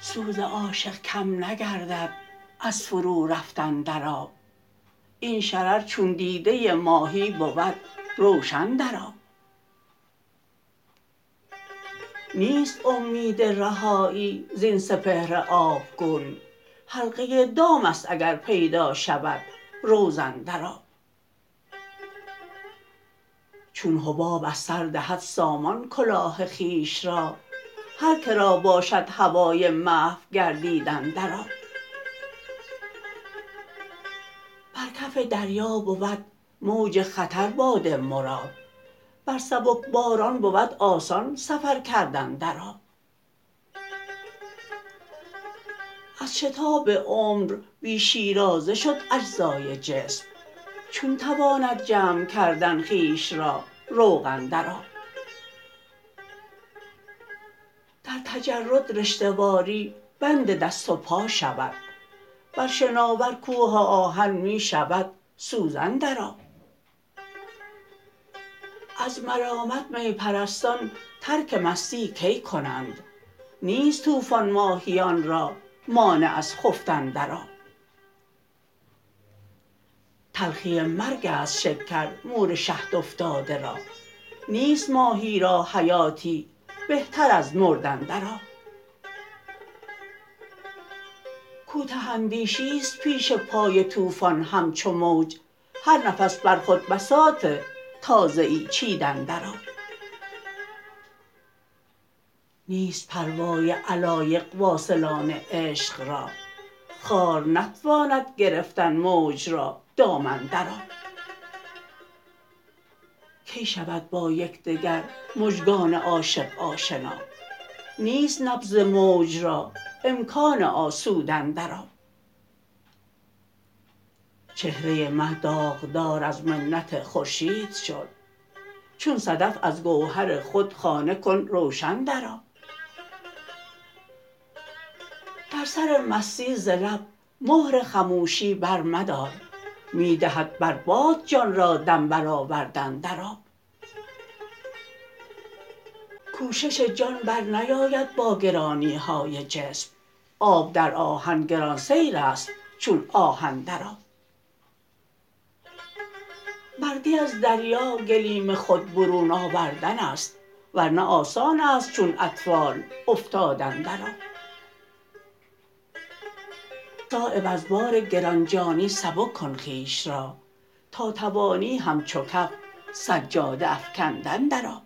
سوز عاشق کم نگردد از فرو رفتن در آب. این شرر چون دیده ماهی بود روشن در آب. نیست امید رهایی زین سپهر آبگون. حلقه دام است اگر پیدا شود روزن در آب. چون حباب از سر دهد سامان کلاه خویش را هر که را باشد هوای محو گردیدن در آب. بر کف دریا بود موج خطر باد مراد بر سبکباران بود آسان سفر کردن در آب. از شتاب عمر بی شیرازه شد اجزای جسم چون تواند جمع کردن خویش را روغن در آب. در تجرد رشته واری بند دست و پا شود بر شناور کوه آهن می شود سوزن در آب. از ملامت می پرستان ترک مستی کی کنند؟ نیست طوفان ماهیان را مانع از خفتن در آب. تلخی مرگ است شکر مور شهد افتاده را. نیست ماهی را حیاتی بهتر از مردن در آب. کوته اندیشی است پیش پای طوفان همچو موج. هر نفس بر خود بساط تازه ای چیدن در آب. نیست پروای علایق واصلان عشق را. خار نتواند گرفتن موج را دامن در آب کی شود با یکدگر مژگان عاشق آشنا؟ نیست نبض موج را امکان آسودن در آب چهره مه داغدار از منت خورشید شد چون صدف از گوهر خود خانه کن روشن در آب بر سر مستی ز لب مهر خموشی بر مدار می دهد بر باد جان را دم برآوردن در آب کوشش جان برنیاید با گرانی های جسم آب در آهن گرانسیرست چون آهن در آب مردی از دریا گلیم خود برون آوردن است ورنه آسان است چون اطفال افتادن در آب صایب از بار گرانجانی سبک کن خویش را تا توانی همچو کف سجاده افکندن در آب.